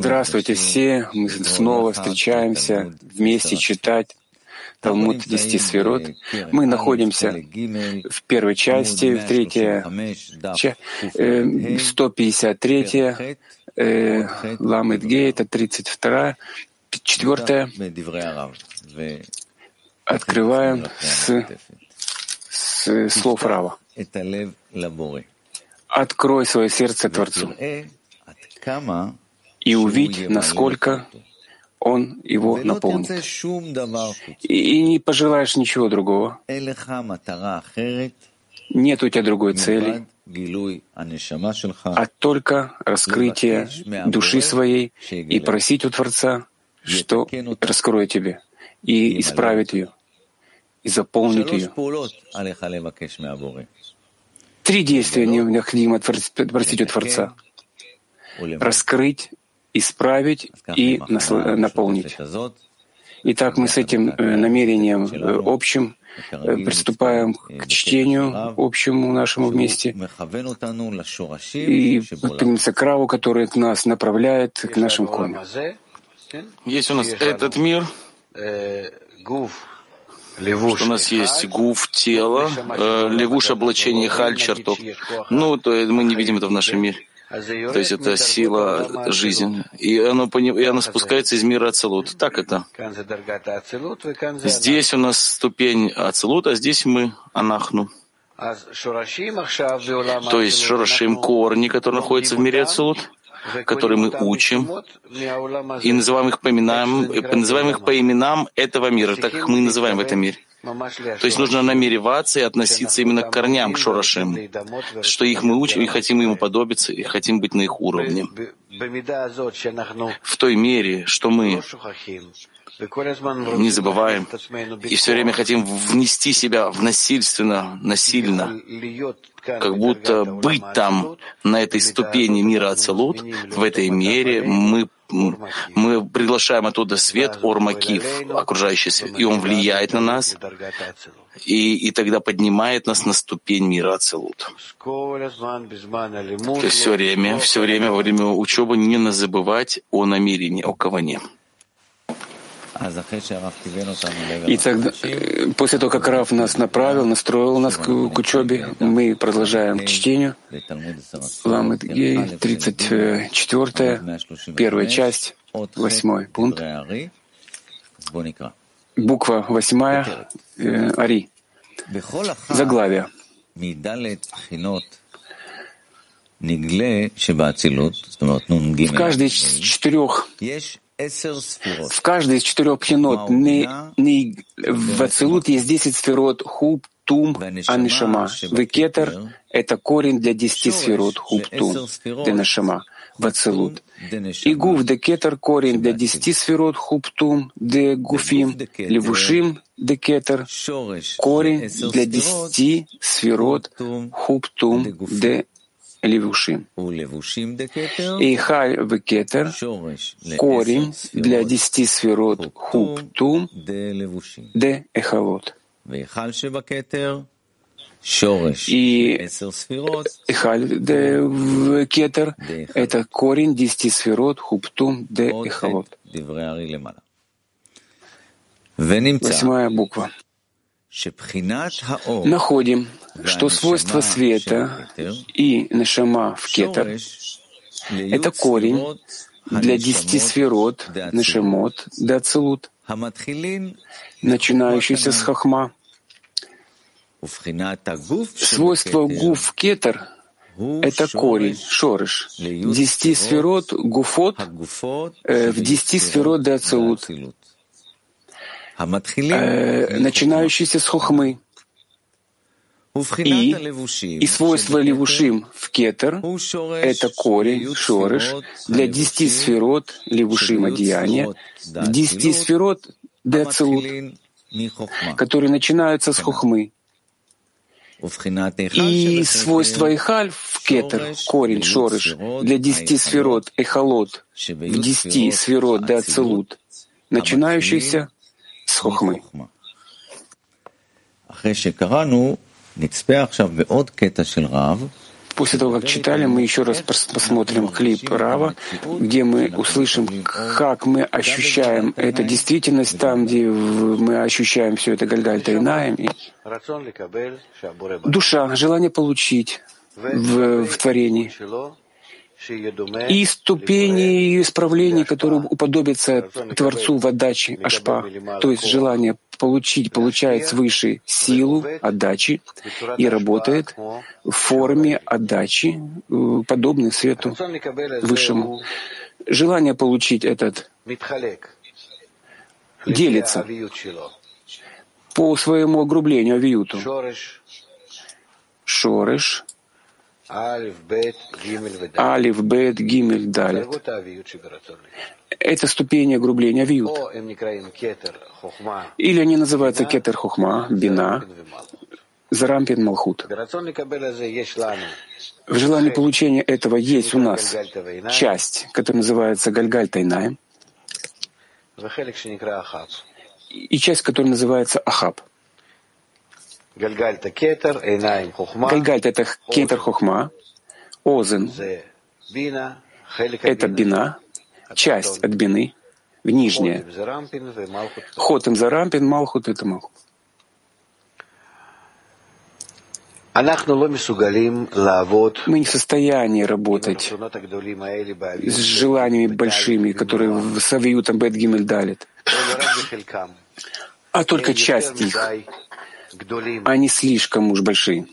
Здравствуйте все, мы снова встречаемся вместе читать Талмуд 10 сферот. Мы находимся в первой части, в третьей, 153 э, Ламет Гей, это 32 четвертая. Открываем с, с слов Рава. Открой свое сердце Творцу и увидь, насколько он его наполнит. И не пожелаешь ничего другого. Нет у тебя другой цели, а только раскрытие души своей и просить у Творца, что раскроет тебе и исправит ее, и заполнит ее. Три действия необходимо просить у Творца. Раскрыть, исправить и наполнить. Итак, мы с этим э, намерением э, общим э, приступаем к чтению общему нашему вместе. И стремимся к Раву, который нас направляет к нашим корням. Есть у нас этот мир, что у нас есть? Гуф, тело, э, левуш, облачение, халь, чертов. Ну, то мы не видим это в нашем мире. То есть это сила жизни. И оно, и оно спускается из мира Ацелут. Так это. Здесь у нас ступень Ацелут, а здесь мы Анахну. То есть Шорашим корни, которые находятся в мире Ацелут, которые мы учим, и называем их по именам, называем их по именам этого мира, так как мы называем в этом мире. То есть нужно намереваться и относиться именно к корням, к шорашим, что их мы учим и хотим ему подобиться, и хотим быть на их уровне. В той мере, что мы не забываем и все время хотим внести себя в насильственно, насильно, как будто быть там, на этой ступени мира Ацелут, в этой мере мы мы приглашаем оттуда свет, Ормакив, окружающий свет, и он влияет на нас, и, и тогда поднимает нас на ступень мира Ацелут. Все время, все время во время учебы не забывать о намерении, о каване. И тогда, э, после того, как Раф нас направил, настроил нас к, к учебе, мы продолжаем к чтению. Ламет Гей, 34 первая часть, восьмой пункт. Буква восьмая, э, Ари. Заглавие. В каждой из четырех в каждой из четырех пхенот в Ацилут есть десять сферот хуб, тум, анишама. В кетер — это корень для десяти сферот хуб, тум, денашама в Ацилут. И гуф де кетер — корень для десяти сферот хуб, тум, де гуфим, левушим де кетер — корень для десяти сферот хуб, тум, де левушим. И халь в кетер — корень для десяти сферот хуп тум де эхалот. И Эхаль де в кетер — это корень десяти сферот хуптум де эхалот. Восьмая буква. Находим, что свойство света и нашама в кетер — это корень для десяти сферот, нашемот, да целут, начинающийся с хахма. Свойство гуф кетер — это корень, шорыш, десяти сферот, гуфот, э, в десяти сферот да целут, э, начинающийся с хохмы. И, и свойство левушим в кетер — это корень, шорыш, для десяти сферот левушим одеяния, десяти сферот децелут, которые начинаются с хохмы. И свойство эхаль в кетер, корень, шорыш, для десяти сферот эхалот, в десяти сферот децелут, начинающийся с хохмы. После того, как читали, мы еще раз посмотрим клип Рава, где мы услышим, как мы ощущаем эту действительность там, где мы ощущаем все это Гальгальта и Наем. Душа, желание получить в, в творении и ступени ее исправления, которые уподобятся Творцу в отдаче Ашпа, то есть желание получить, получает свыше силу отдачи и работает в форме отдачи, э, подобной свету высшему. Желание получить этот делится по своему огрублению, авиюту. Шореш Алиф, Бет, Гимель, Далит. Это ступени огрубления вьют. Или они называются кетер хохма, бина, зарампин малхут. В желании получения этого есть у нас часть, которая называется Гальгаль Тайнаем, и часть, которая называется Ахаб. Гальгальт — это кетер хохма, озен — это бина, часть от бины, в нижняя. Хотем зарампин, малхут — это малхут. Мы не в состоянии работать с желаниями большими, которые с авиютом Бет Гимель далит, а только часть их они слишком уж большие,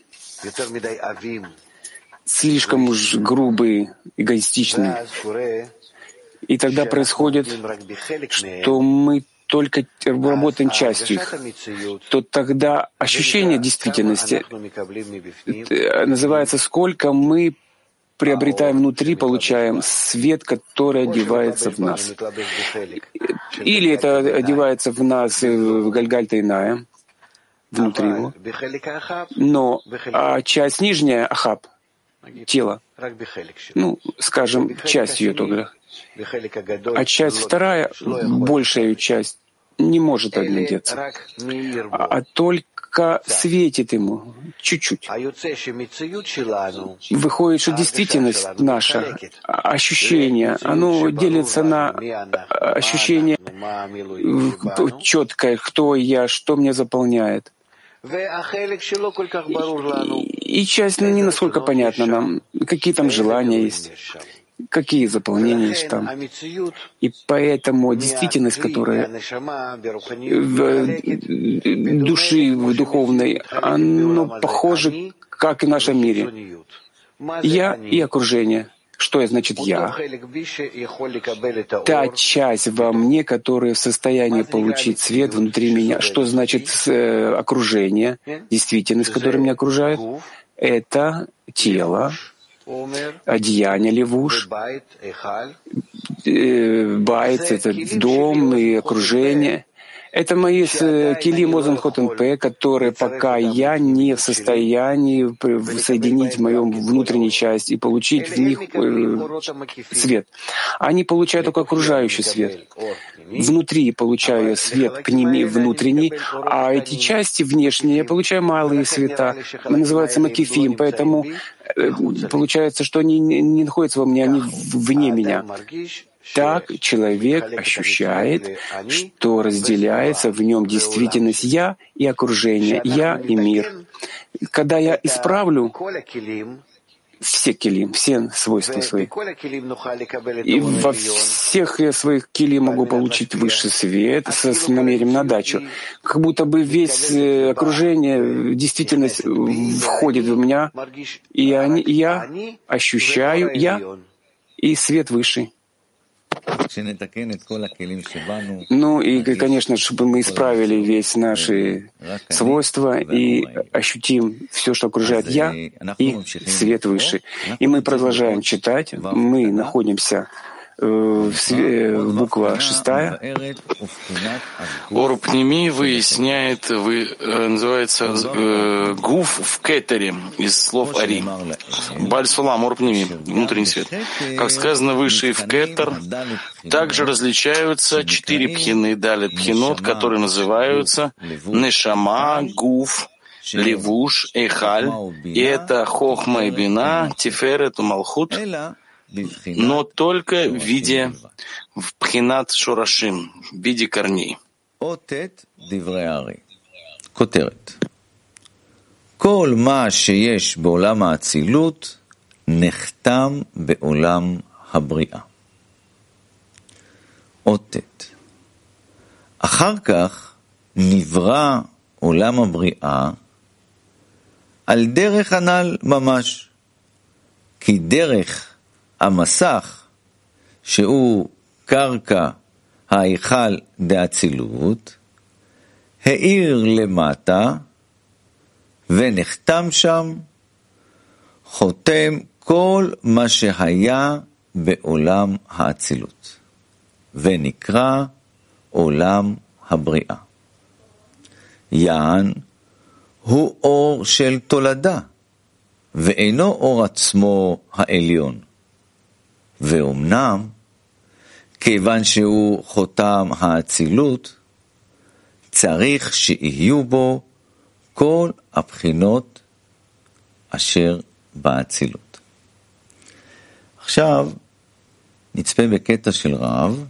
слишком уж грубые, эгоистичные. И тогда происходит, что мы только работаем частью их, то тогда ощущение действительности э, называется, сколько мы приобретаем внутри, получаем свет, который одевается в нас. Или это одевается в нас в Гальгальта Иная, внутри его. Но а часть нижняя Ахаб, тело, ну, скажем, часть ее только, а часть вторая, большая часть, не может оглядеться, а, а только светит ему чуть-чуть. Выходит, что действительность наша, ощущение, оно делится на ощущение четкое, кто я, что мне заполняет. И часть не насколько понятна нам, какие там желания есть, какие заполнения есть там. И поэтому действительность, которая в души в духовной, оно похоже, как и в нашем мире. Я и окружение — что значит «я»? Та часть во мне, которая в состоянии получить свет внутри меня. Что значит э, окружение, действительность, которая меня окружает? Это тело, одеяние левуш, э, байт — это дом и окружение. Это мои килим озанхотенпе, которые пока я не в состоянии соединить моем внутреннюю часть и получить в них э, свет. Они получают только окружающий свет. Внутри получаю свет к ним внутренний, а эти части внешние я получаю малые света. Они называются макифим, поэтому э, получается, что они не находятся во мне, они вне меня. Так человек ощущает, что разделяется в нем действительность «я» и окружение, «я» и мир. Когда я исправлю все килим, все свойства свои. И во всех я своих кили могу получить высший свет с, с намерением на дачу. Как будто бы весь э, окружение, действительность входит в меня, и они, я ощущаю я и свет высший. Ну и, конечно, чтобы мы исправили весь наши свойства и ощутим все, что окружает Я и свет выше. И мы продолжаем читать. Мы находимся буква шестая. Орупними выясняет, вы, э, называется э, гуф в кетере из слов Ари. Бальсулам, Орупними, внутренний свет. Как сказано выше, в кетер также различаются четыре пхины, далее пхинот, которые называются нешама, гуф левуш, эхаль, и это хохма и бина, тиферет малхут, но только в виде в пхинат шурашим, в виде корней. כותרת כל מה שיש בעולם האצילות נחתם בעולם הבריאה. עוד ט'. אחר כך נברא עולם הבריאה על דרך הנ"ל ממש, כי דרך המסך, שהוא קרקע ההיכל דאצילות, האיר למטה ונחתם שם, חותם כל מה שהיה בעולם האצילות, ונקרא עולם הבריאה. יען הוא אור של תולדה, ואינו אור עצמו העליון. ואומנם, כיוון שהוא חותם האצילות, צריך שיהיו בו כל הבחינות אשר באצילות. עכשיו נצפה בקטע של רב,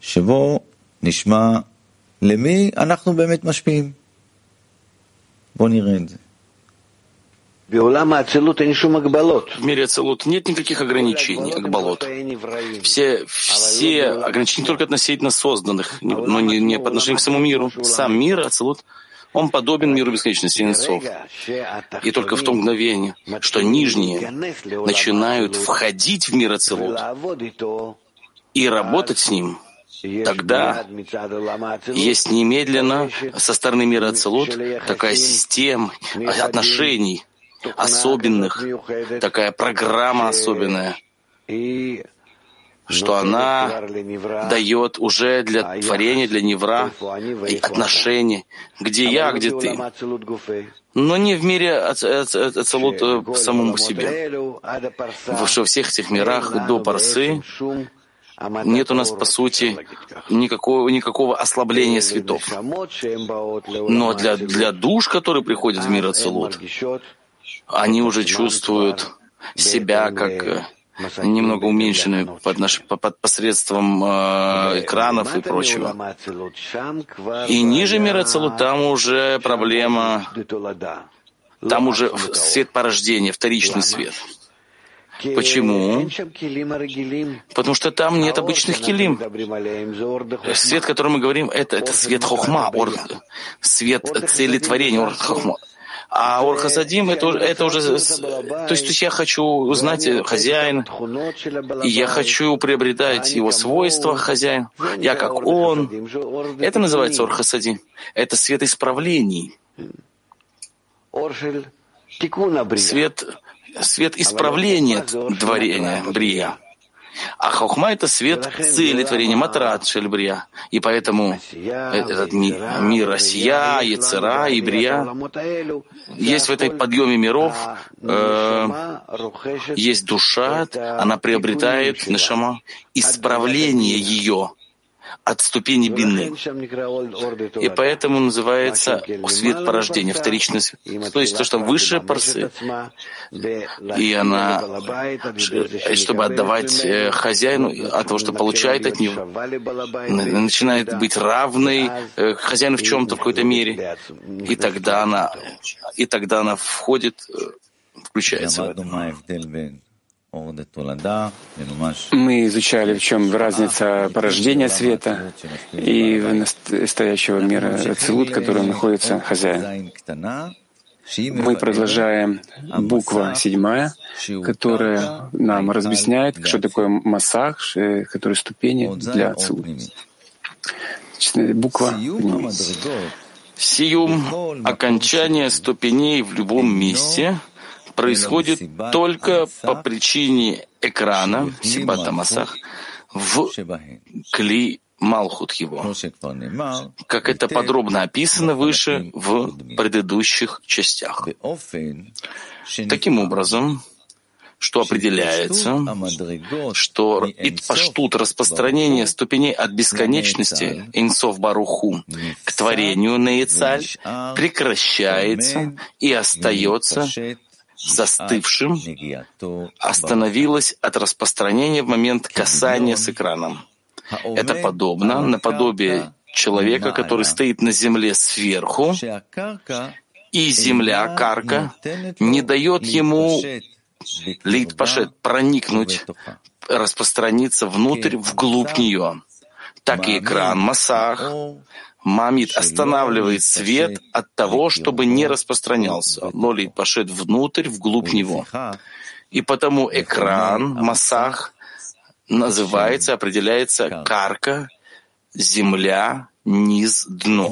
שבו נשמע למי אנחנו באמת משפיעים. בואו נראה את זה. В мире Ацелут нет никаких ограничений, Акбалот. Все, все ограничения только относительно созданных, но не, не по отношению к самому миру. Сам мир, Ацелут, он подобен миру бесконечности Нецов. И только в том мгновении, что нижние начинают входить в мир Ацелут и работать с ним, тогда есть немедленно со стороны мира Ацелут такая система отношений, особенных, такая программа особенная, что она дает уже для творения, для невра отношения, где я, где ты. Но не в мире Ацелут э, самому себе. Во всех этих мирах до Парсы нет у нас, по сути, никакого, никакого ослабления светов. Но для, для душ, которые приходят в мир Ацелут, они уже чувствуют себя как э, немного уменьшены под, наш, под посредством э, экранов и прочего. И ниже мира Целут там уже проблема, там уже свет порождения, вторичный свет. Почему? Потому что там нет обычных килим. Свет, о котором мы говорим, это, это свет хохма, ор, свет целетворения, ор хохма. А Орхасадим это, это уже... То есть, то есть я хочу узнать хозяин, и я хочу приобретать его свойства хозяин. Я как он. Это называется Орхасадим. Это свет исправлений. Свет, свет исправления творения, брия. А хохма — это свет цели творения, матрат шельбрия. И поэтому этот мир, мир Осия, Яцера и Брия есть в этой подъеме миров, э, есть душа, она приобретает нашама исправление ее от ступени бины. И поэтому называется свет порождения, вторичный свет. То есть то, что выше парсы. И она, чтобы отдавать э, хозяину от того, что получает от него, начинает быть равной э, хозяину в чем-то в какой-то мере. И тогда она, и тогда она входит, э, включается в это. Мы изучали, в чем разница порождения света и настоящего мира Ацилут, который находится хозяин. Мы продолжаем буква седьмая, которая нам разъясняет, что такое массах, которые ступени для Ацилут. Буква Сиюм — окончание ступеней в любом месте — происходит только по причине экрана, Сибата Масах, в Кли Малхут его, как это подробно описано выше в предыдущих частях. Таким образом, что определяется, что итпаштут распространение ступеней от бесконечности Инсов Баруху к творению Нейцаль прекращается и остается застывшим, остановилось от распространения в момент касания с экраном. Это подобно наподобие человека, который стоит на земле сверху, и земля, карка, не дает ему лейтпашет проникнуть, распространиться внутрь, вглубь нее. Так и экран, массах, Мамид останавливает свет от того, чтобы не распространялся. Лолит пошед внутрь, вглубь него. И потому экран, массах, называется, определяется карка, земля, низ, дно.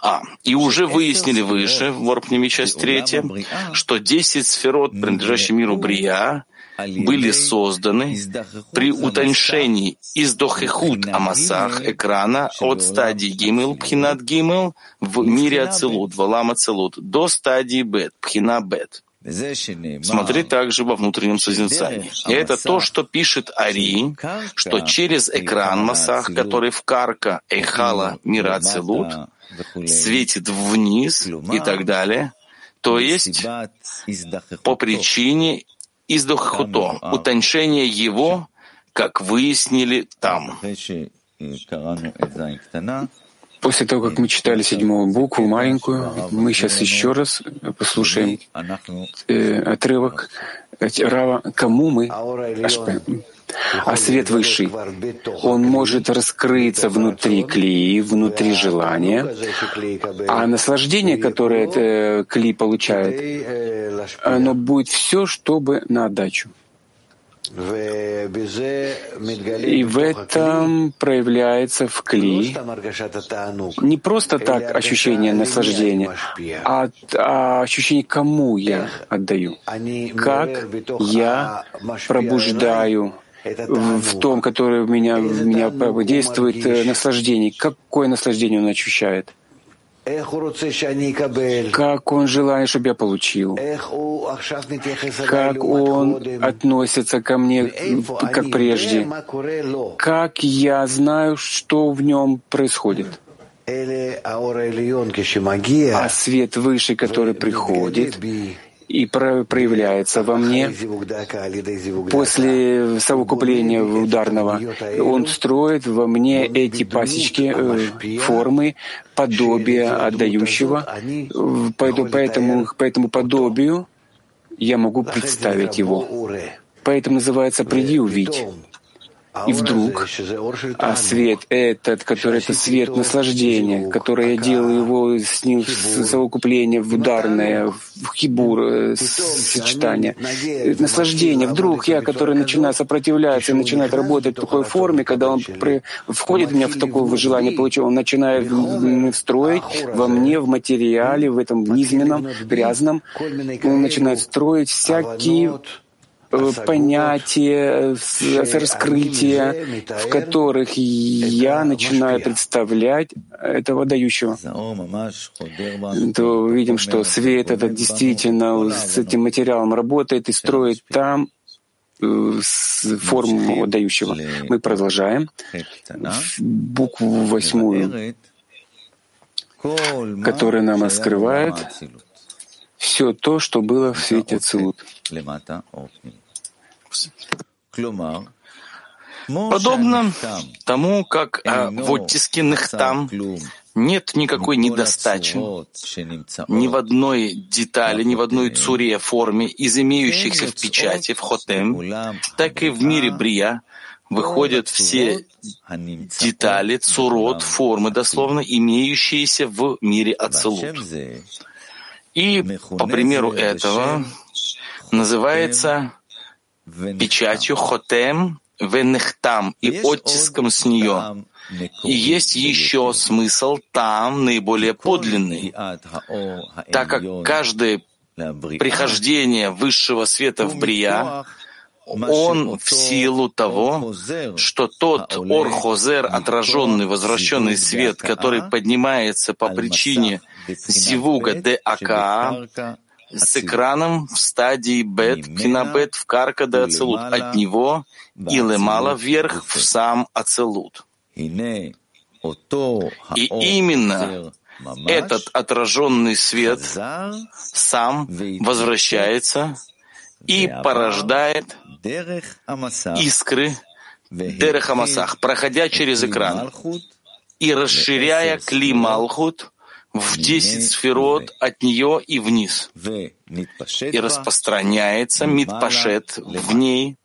А, и уже выяснили выше, в Ворпнеме часть третья, что десять сферот, принадлежащих миру Брия, были созданы при утоньшении из дохехут амасах экрана от стадии гимел, пхинат гимел, в мире ацелут, валам ацелут, до стадии бет, пхина бет. Смотри также во внутреннем созерцании. И это то, что пишет Ари, что через экран Масах, который в карка Эйхала мира Ацелут, светит вниз и так далее, то есть по причине издоххуто, утончения его, как выяснили там. После того, как мы читали седьмую букву, маленькую, мы сейчас еще раз послушаем э, отрывок Рава, кому мы, а свет высший, он может раскрыться внутри клеи, внутри желания, а наслаждение, которое это клей получает, оно будет все, чтобы на отдачу. И в этом проявляется в кли не просто так ощущение наслаждения, а, а ощущение, кому я отдаю, как я пробуждаю в том, которое в меня, в меня действует э, наслаждение. Какое наслаждение он ощущает? Как он желает, чтобы я получил? Как он относится ко мне, как прежде? Как я знаю, что в нем происходит? А свет выше, который приходит, и проявляется во мне после совокупления ударного. Он строит во мне эти пасечки, э, формы, подобия отдающего. Поэтому, поэтому, по этому подобию я могу представить его. Поэтому называется «приди увидь». И вдруг, а свет этот, который это свет наслаждения, который я делаю его с ним совокупление, в ударное, в хибур, э, сочетание, наслаждение. Вдруг я, который начинаю сопротивляться и начинает работать в такой форме, когда он при, входит в меня в такое желание получить, он начинает строить во мне, в материале, в этом низменном, грязном, он начинает строить всякие понятия, раскрытия, в которых я начинаю представлять этого дающего, то видим, что свет этот действительно с этим материалом работает и строит там э, форму дающего. Мы продолжаем. Букву восьмую, которая нам раскрывает все то, что было в свете Цилут. Подобно тому, как а, в оттиске Нехтам нет никакой недостачи. Ни в одной детали, ни в одной цуре форме из имеющихся в печати, в хотем, так и в мире Брия выходят все детали, цурот, формы, дословно, имеющиеся в мире Ацелут. И по примеру этого называется печатью хотем венехтам и оттиском с нее. И есть еще смысл там наиболее подлинный, так как каждое прихождение высшего света в Брия, он в силу того, что тот Ор-Хозер, отраженный, возвращенный свет, который поднимается по причине Зивуга де Ака, с экраном в стадии бет, кинабет, в карка до ацелут, от него и лемала вверх в сам ацелут. И именно этот отраженный свет сам возвращается и порождает искры Дерехамасах, проходя через экран и расширяя Кли Малхут в десять сферот от нее и вниз, и распространяется Мидпашет в ней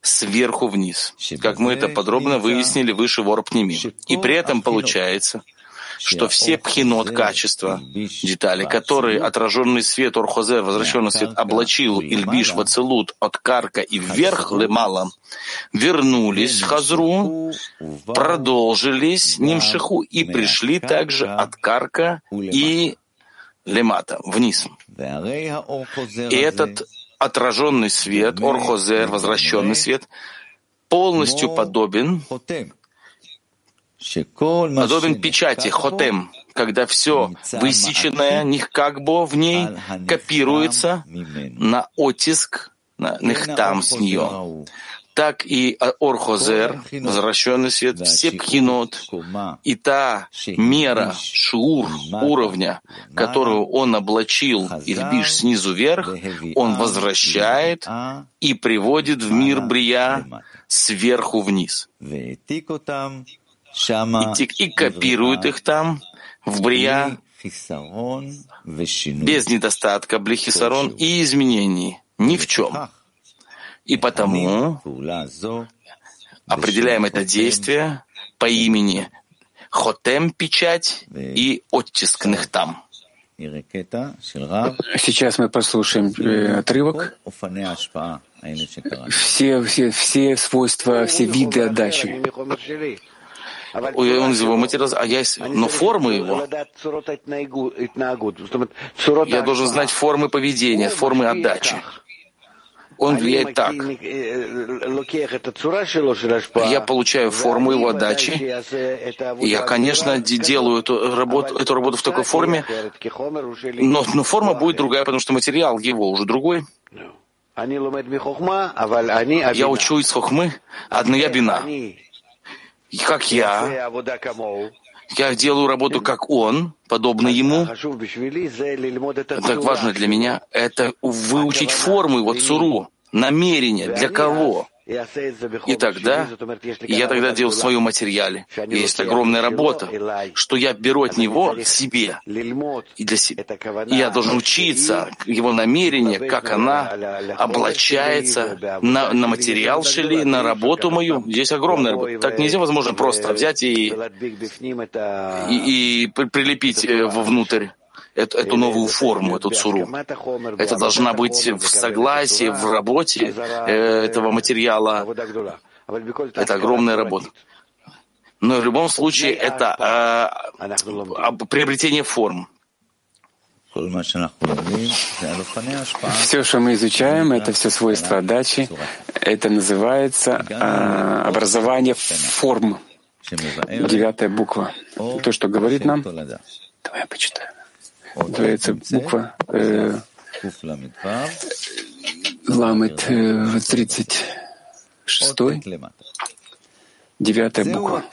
сверху вниз, как мы это подробно выяснили выше в Орпними. И при этом получается, что все пхинот качества, детали, которые отраженный свет Орхозер, возвращенный свет, облачил Ильбиш Вацелут от Карка и вверх Лемала, вернулись Хазру, продолжились Нимшиху и пришли также от Карка и Лемата, вниз. И этот отраженный свет, Орхозер, возвращенный свет, полностью подобен подобен печати, хотем, когда все высеченное нихкакбо в ней копируется на оттиск, на нехтам с нее. Так и Орхозер, возвращенный свет, все пхинот, и та мера, шур, уровня, которую он облачил Ильбиш снизу вверх, он возвращает и приводит в мир Брия сверху вниз и, и копируют их там, в Брия, без недостатка, блихисарон и изменений, ни в чем. И потому определяем это действие по имени Хотем печать и оттиск там. Сейчас мы послушаем э, отрывок. Все, все, все свойства, все виды отдачи он из его матери, а я, но формы его, я должен знать формы поведения, формы отдачи. Он влияет так. Я получаю форму его отдачи. И я, конечно, делаю эту работу, эту работу в такой форме, но, но форма будет другая, потому что материал его уже другой. Я учу из хохмы, одна я бина как я, я делаю работу как он, подобно ему. Так важно для меня это выучить форму его цуру, намерение, для кого. И тогда, я тогда делаю в своем. Есть огромная работа, что я беру от него себе и для себя. И я должен учиться, его намерение, как она облачается на, на материал шели, на работу мою. Здесь огромная работа. Так нельзя, возможно, просто взять и, и, и прилепить э, вовнутрь эту, эту новую форму, эту цуру. Это должна быть в согласии, в работе э, этого материала. Это огромная работа. Но в любом случае это э, приобретение форм. Все, что мы изучаем, это все свойства отдачи. Это называется э, образование форм. Девятая буква. То, что говорит нам. Давай я почитаю называется буква э, Ламет э, 36, девятая буква.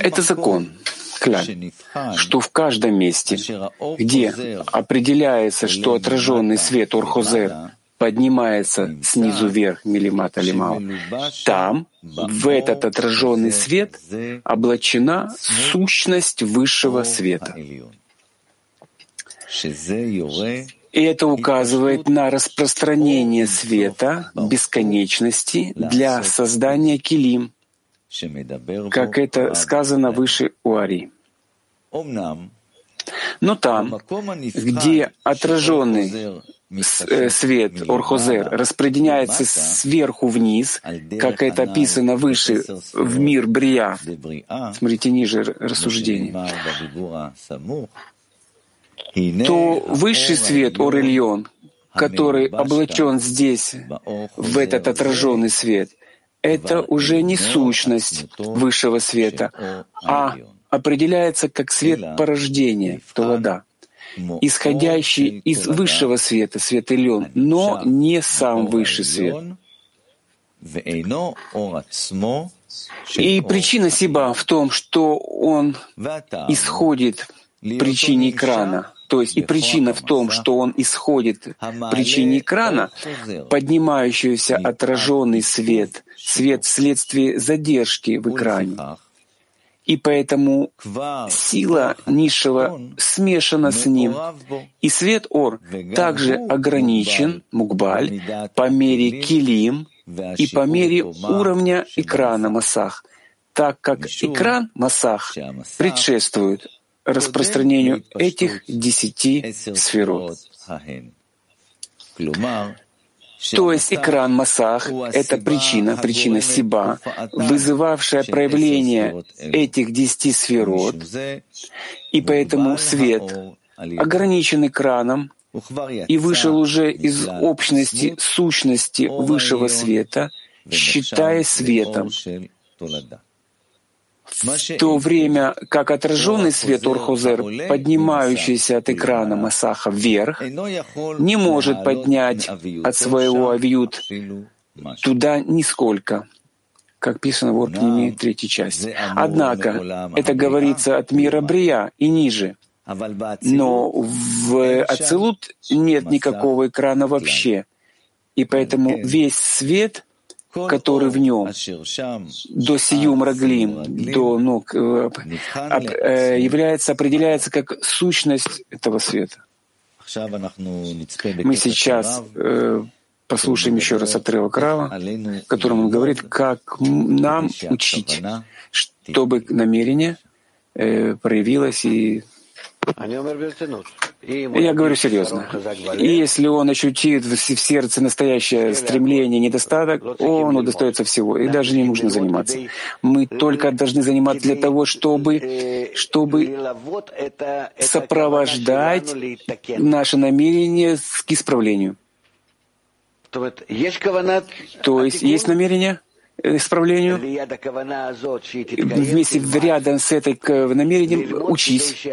Это закон, кляль, что в каждом месте, где определяется, что отраженный свет Орхозер поднимается снизу вверх милимата лимал, там, в этот отраженный свет, облачена сущность высшего света. И это указывает на распространение света, бесконечности для создания килим, как это сказано выше у Ари. Но там, где отраженный свет Орхозер распределяется сверху вниз, как это описано выше, в мир Брия. Смотрите ниже рассуждений. То высший свет Орельон, который облачен здесь, в этот отраженный свет, это уже не сущность высшего света, а определяется как свет порождения, то вода. Исходящий из высшего света, свет Илон, но не сам высший свет. И причина Сиба в том, что он исходит причине экрана. То есть и причина в том, что он исходит причине экрана, поднимающийся отраженный свет, свет вследствие задержки в экране. И поэтому сила низшего смешана с ним. И свет Ор также ограничен, мукбаль, по мере килим и по мере уровня экрана Масах, так как экран Масах предшествует распространению этих десяти сферот. То есть экран Масах — это причина, причина Сиба, вызывавшая проявление этих десяти сферот, и поэтому свет ограничен экраном и вышел уже из общности сущности высшего света, считая светом, в то время как отраженный свет Орхузер, поднимающийся от экрана Масаха вверх, не может поднять от своего авиют туда нисколько, как писано в Орпними третьей части. Однако это говорится от мира Брия и ниже. Но в Ацелут нет никакого экрана вообще, и поэтому весь свет — который в нем, до сию мраглим, до ног, э, э, является, определяется как сущность этого света. Мы сейчас э, послушаем еще раз отрывок Рава, в котором он говорит, как нам учить, чтобы намерение проявилось и я говорю серьезно. И если он ощутит в сердце настоящее стремление, недостаток, он удостоится всего, и даже не нужно заниматься. Мы только должны заниматься для того, чтобы, чтобы сопровождать наше намерение к исправлению. То есть есть намерение? Исправлению, вместе рядом с этой намерением учись.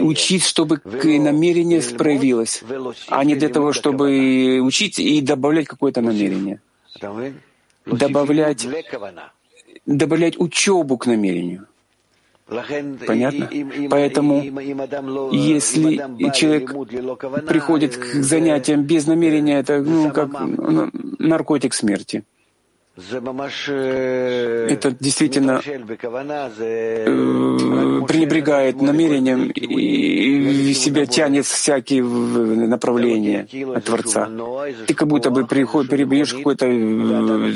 Учись, чтобы намерение проявилось, а не для того, чтобы учить и добавлять какое-то намерение. Добавлять, добавлять учебу к намерению. Понятно? Поэтому, если человек приходит к занятиям без намерения, это ну, как наркотик смерти. Это действительно э, пренебрегает намерением и себя тянет всякие направления от Творца. Ты как будто бы приходишь, перебьешь какой-то э,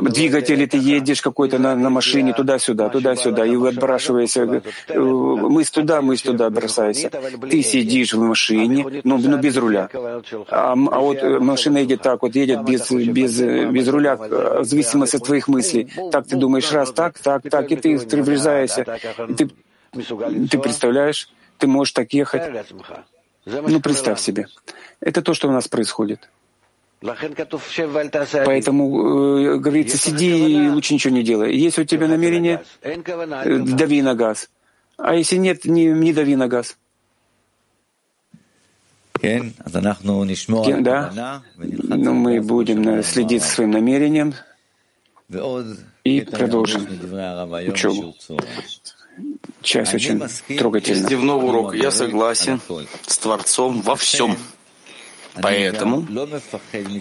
двигатель, и ты едешь какой-то на, на машине туда-сюда, туда-сюда, и отбрасываешься, э, мысль туда, мысль туда бросаешься. Ты сидишь в машине, но, но без руля. А, а вот машина едет так, вот едет без, без, без руля, в зависимости от твоих мыслей. Так ты думаешь раз, так, так, так, и ты врезаешься. И ты, ты представляешь, ты можешь так ехать. Ну, представь себе. Это то, что у нас происходит. Поэтому э, говорится, сиди и лучше ничего не делай. Если у тебя намерение, э, дави на газ. А если нет, не, не дави на газ. Да, но мы будем следить за своим намерением, и продолжим учебу. Часть очень трогательная. Дневного урока. Я согласен с Творцом во всем. Поэтому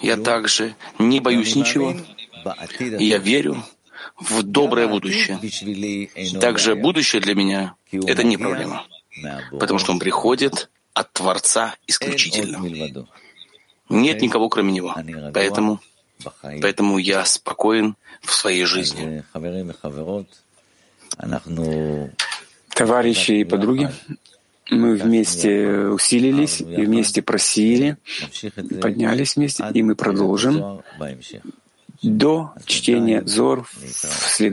я также не боюсь ничего. И я верю в доброе будущее. Также будущее для меня — это не проблема, потому что он приходит от Творца исключительно. Нет никого, кроме Него. Поэтому Поэтому я спокоен в своей жизни. Товарищи и подруги, мы вместе усилились и вместе просили, поднялись вместе, и мы продолжим до чтения Зор в следующем